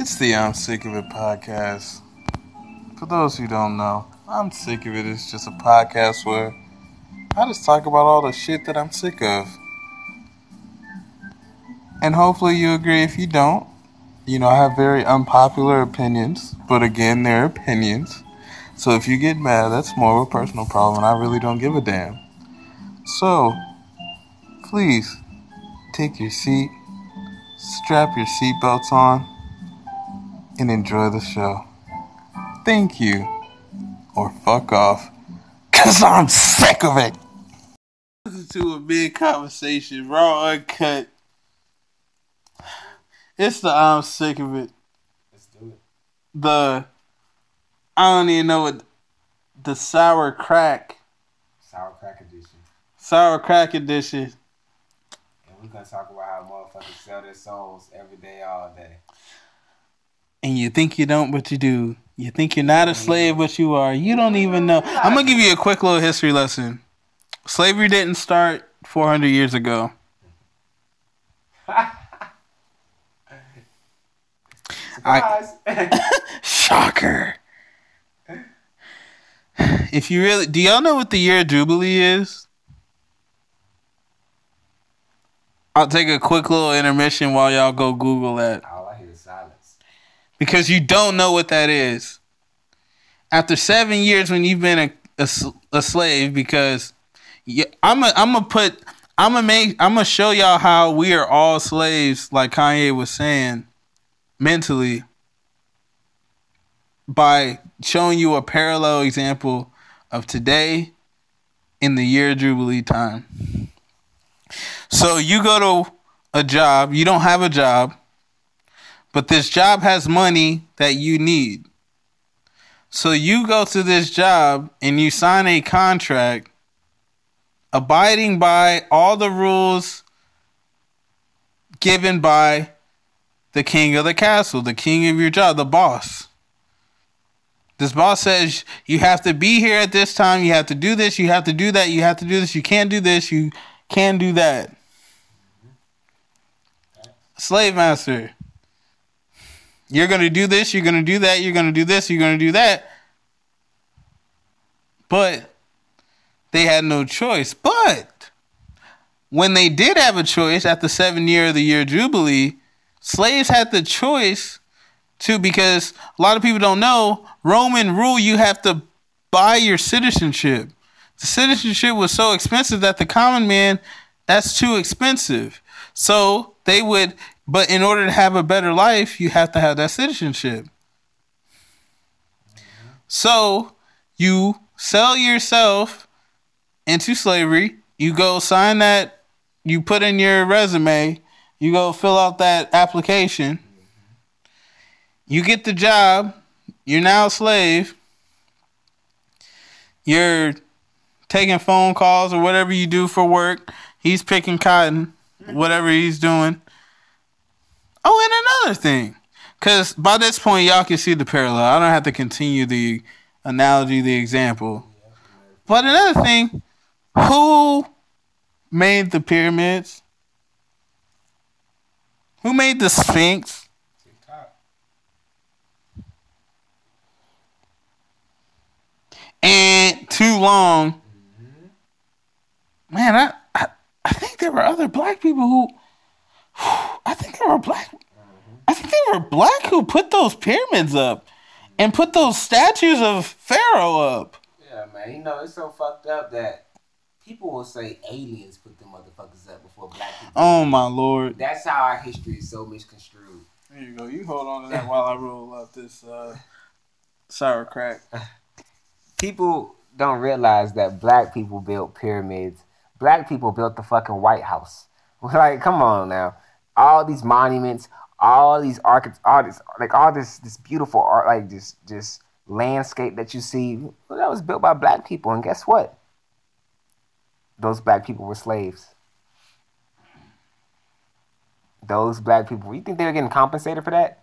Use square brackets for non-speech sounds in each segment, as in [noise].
It's the I'm Sick of It podcast. For those who don't know, I'm Sick of It It is just a podcast where I just talk about all the shit that I'm sick of. And hopefully you agree if you don't. You know, I have very unpopular opinions, but again, they're opinions. So if you get mad, that's more of a personal problem, and I really don't give a damn. So, please take your seat, strap your seatbelts on, and enjoy the show. Thank you. Or fuck off. Cause I'm sick of it. Listen to a big conversation, raw uncut. It's the I'm sick of it. Let's do it. The I don't even know what the sour crack. Sour crack edition. Sour crack edition. And we're gonna talk about how motherfuckers sell their souls every day, all day. And you think you don't, but you do. You think you're not a slave, but you are. You don't even know. I'm gonna give you a quick little history lesson. Slavery didn't start 400 years ago. Surprise! [laughs] Shocker. If you really, do y'all know what the year of Jubilee is? I'll take a quick little intermission while y'all go Google that. all I hear is silence. Because you don't know what that is. After seven years, when you've been a a slave, because I'm a, I'm gonna put I'm gonna make I'm gonna show y'all how we are all slaves, like Kanye was saying, mentally, by showing you a parallel example of today in the year Jubilee time. So you go to a job, you don't have a job, but this job has money that you need. So you go to this job and you sign a contract abiding by all the rules given by the king of the castle, the king of your job, the boss. This boss says you have to be here at this time, you have to do this, you have to do that, you have to do this, you can't do this, you can do that. Mm-hmm. Slave master. You're going to do this, you're going to do that, you're going to do this, you're going to do that. But they had no choice. But when they did have a choice at the seven year of the year Jubilee, slaves had the choice to, because a lot of people don't know, Roman rule, you have to buy your citizenship. The citizenship was so expensive that the common man, that's too expensive. So they would, but in order to have a better life, you have to have that citizenship. So you sell yourself into slavery. You go sign that, you put in your resume, you go fill out that application. You get the job, you're now a slave. You're taking phone calls or whatever you do for work. He's picking cotton, whatever he's doing. Oh, and another thing, because by this point y'all can see the parallel. I don't have to continue the analogy, the example. But another thing, who made the pyramids? Who made the Sphinx? And too long. Man, I, I I think there were other black people who [sighs] I think there were black were black who put those pyramids up and put those statues of Pharaoh up. Yeah, man. You know it's so fucked up that people will say aliens put them motherfuckers up before black people. Oh my lord. That's how our history is so misconstrued. There you go. You hold on to that while I roll up this uh, sour crack. [laughs] People don't realize that black people built pyramids. Black people built the fucking White House. [laughs] Like, come on now. All these monuments, all these arch, all this, like all this, this beautiful art, like this, this landscape that you see, well, that was built by black people. And guess what? Those black people were slaves. Those black people. You think they were getting compensated for that?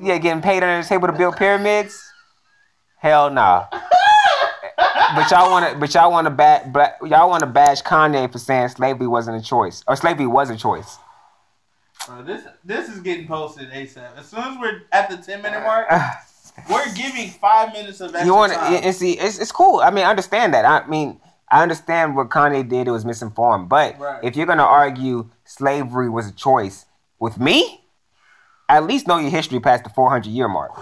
Yeah, getting paid under the table to build pyramids? Hell no. [laughs] but y'all want to, but y'all want to black, y'all want to bash Kanye for saying slavery wasn't a choice, or slavery was a choice. Bro, this this is getting posted ASAP. As soon as we're at the ten minute mark, ah. we're giving five minutes of extra you want time. and see it's, it's cool i mean i understand that i mean i understand what kanye did it was misinformed but Right. if you're going to argue slavery was a choice with me at least know your history past the 400 year mark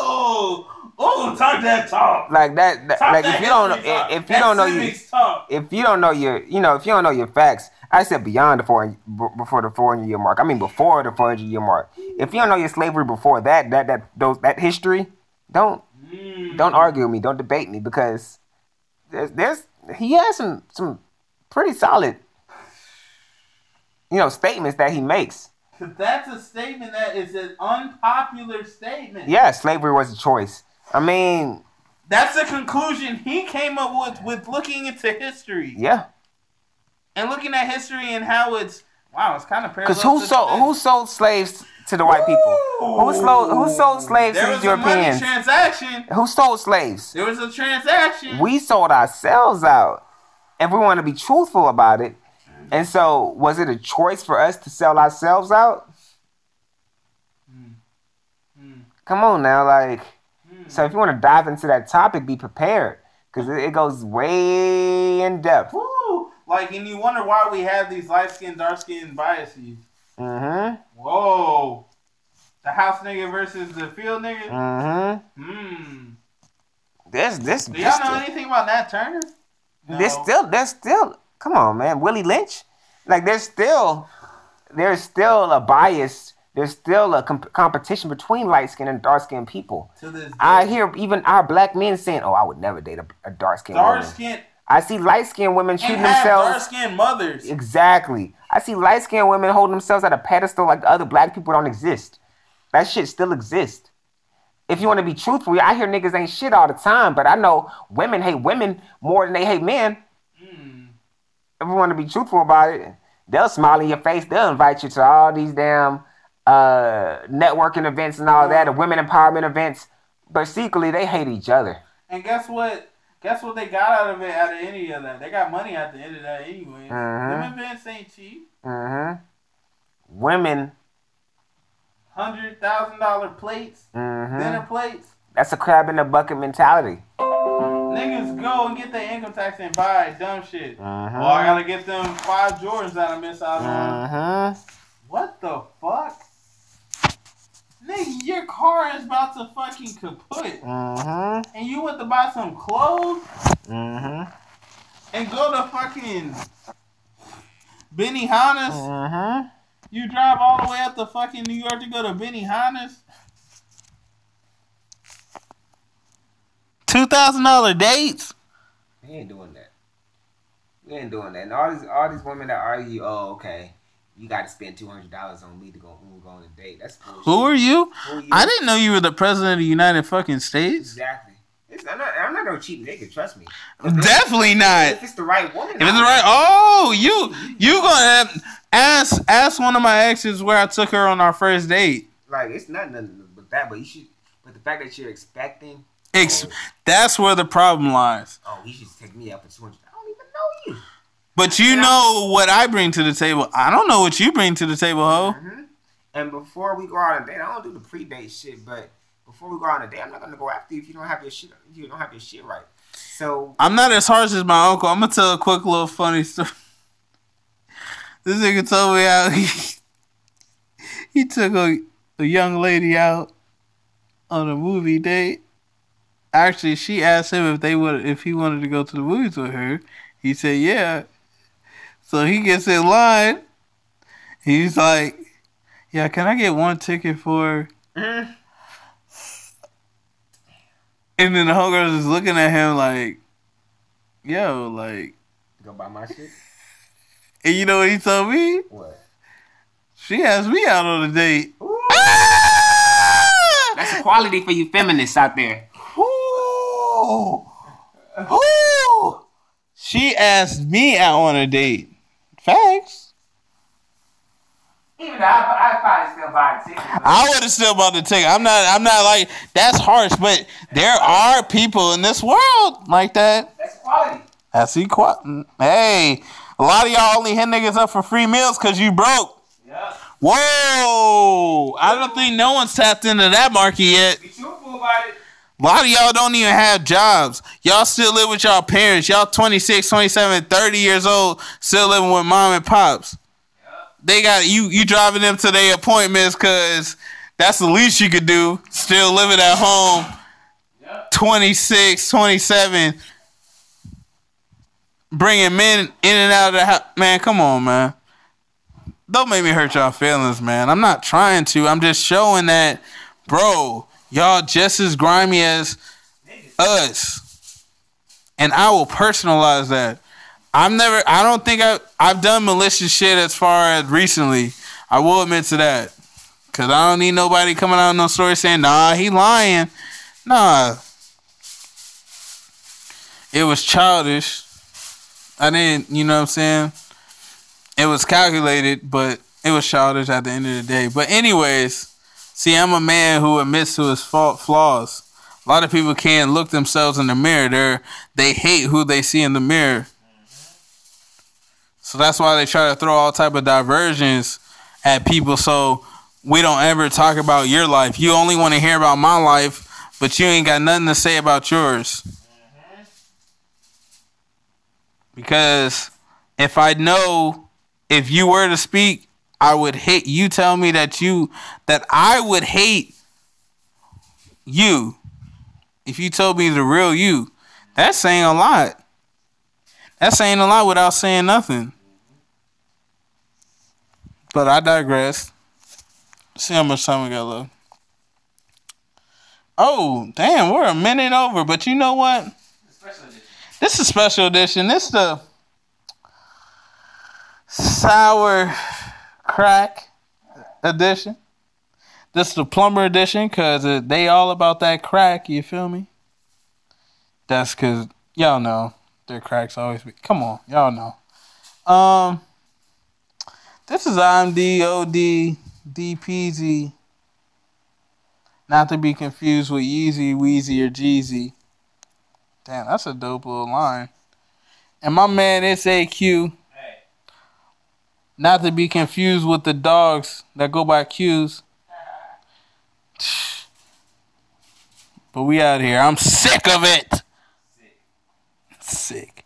Oh, oh, talk that talk. like that, that- like that if you don't if you don't know your talk. if you don't know your you know if you don't know your facts i said beyond the four before the 400 year mark. I mean before the 400 year mark. If you don't know your slavery before that that that those that history don't Mm. don't argue with me. Don't debate me because there's, there's he has some some pretty solid you know statements that he makes. That's a statement that is an unpopular statement. yeah slavery was a choice. I mean That's the conclusion he came up with with looking into history. yeah and looking at history and how it's wow, it's kind of because who sold who sold slaves to the white people who sold who sold slaves there to was the a money europeans transaction. who sold slaves There was a transaction. we sold ourselves out and we want to be truthful about it and so was it a choice for us to sell ourselves out Mm. come on now like Mm. so if you want to dive into that topic be prepared because it, it goes way in depth Woo! Like, and you wonder why we have these light skin, dark skin biases. mm-hmm Whoa. The house nigga versus the field nigga? mm-hmm Hmm. this this Do this, y'all know anything about Nat Turner? No. still there's still come on man willie lynch like there's still there's still a bias there's still a comp- competition between light skinned and dark skinned people to this day. I hear even our black men saying, "Oh, I would never date a, a dark skinned dark woman." I see light skinned women and treating have dark themselves skin mothers. exactly. I see light skinned women holding themselves at a pedestal like the other black people don't exist. That shit still exists. If you want to be truthful, I hear niggas ain't shit all the time, but I know women hate women more than they hate men. Hmm. If you want to be truthful about it, they'll smile in your face. They'll invite you to all these damn uh, networking events and all that, the women empowerment events. But secretly, they hate each other. And guess what? Guess what they got out of it? Out of any of that, they got money at the end of that anyway. Mhm. Them events ain't cheap. Mm-hmm. Women. Hundred thousand dollar plates, Mm-hmm. dinner plates. That's a crab in the bucket mentality. Niggas go and get their income tax and buy dumb shit. Mhm. Oh, I gotta get them five Jordans that I miss out on. Mm-hmm. What the fuck? Nigga, your car is about to fucking kaput. Mm-hmm. And you went to buy some clothes Mm-hmm. and go to fucking Benihana's. Mm-hmm. You drive all the way up to fucking New York to go to Benny Benihana's. Two thousand dollar dates. We ain't doing that. We ain't doing that. And all these all these women that argue, oh, okay, you got to spend two hundred dollars on me to go, go on a date. That's bullshit. Who are you? Who you? I didn't know you were the president of the United fucking States. Exactly. It's, I'm not. I'm not no cheap nigga. Trust me. Definitely not. If it's the right woman. If it's the right, oh, you you gonna ask ask one of my exes where I took her on our first date. Like it's not nothing but that, but you should. But the fact that you're expecting, Ex- oh. that's where the problem lies. oh, he should take me out for two hundred. I don't even know you. But you know what I bring to the table. I don't know what you bring to the table, ho. hmm And before we go out on a date, I don't do the pre-date shit. But before we go out on a date, I'm not gonna go after you if you don't have your shit. You don't have your shit right. So I'm not as harsh as my uncle. I'm gonna tell a quick little funny story. [laughs] This nigga told me how he, [laughs] he took a, a young lady out on a movie date. Actually, she asked him if they would if he wanted to go to the movies with her. He said yeah. So he gets in line. He's like, "Yeah, can I get one ticket for?" Mhm. And then the homegirls is looking at him like, "Yo, like." go buy my shit. And you know what he told me? What? She asked me out on a date. That's quality for you feminists out there. Ooh. Ooh. She asked me out on a date. Facts. Even though I, I probably still buy a ticket. I would have still bought the ticket. I'm not. I'm not like that's harsh, but there are people in this world like that. That's equality. That's equal. Hey, a lot of y'all only hit niggas up for free meals because you broke. Yep. Whoa! I don't think no one's tapped into that market yet. Be truthful about it. A lot of y'all don't even have jobs. Y'all still live with y'all parents. Y'all 26, 27, 30 years old, still living with mom and pops. They got you you driving them to their appointments cuz that's the least you could do. Still living at home. Yep. 26, 27 bringing men in and out of the house. Man, come on, man. Don't make me hurt y'all feelings, man. I'm not trying to. I'm just showing that, bro, y'all just as grimy as us. And I will personalize that. I'm never I don't think I I've done malicious shit as far as recently. I will admit to that. Cause I don't need nobody coming out with no story saying, nah, he lying. Nah. It was childish. I didn't, you know what I'm saying? It was calculated, but it was childish at the end of the day. But anyways, see, I'm a man who admits to his fault flaws. A lot of people can't look themselves in the mirror. They they hate who they see in the mirror. So that's why they try to throw all type of diversions at people so we don't ever talk about your life. You only want to hear about my life, but you ain't got nothing to say about yours. Because if I know if you were to speak, I would hate you tell me that you that I would hate you if you told me the real you. That's saying a lot. That's saying a lot without saying nothing. But I digress. See how much time we got left. Oh, damn, we're a minute over. But you know what? This is special edition. This is the sour crack edition. This is the plumber edition because they all about that crack. You feel me? That's because y'all know their cracks always be. Come on, y'all know. Um, this is IMD OD DPZ. Not to be confused with Yeezy, Weezy, or Jeezy. Damn, that's a dope little line. And my man SAQ. Not to be confused with the dogs that go by Q's. But we out here. I'm sick of it. Sick. Sick.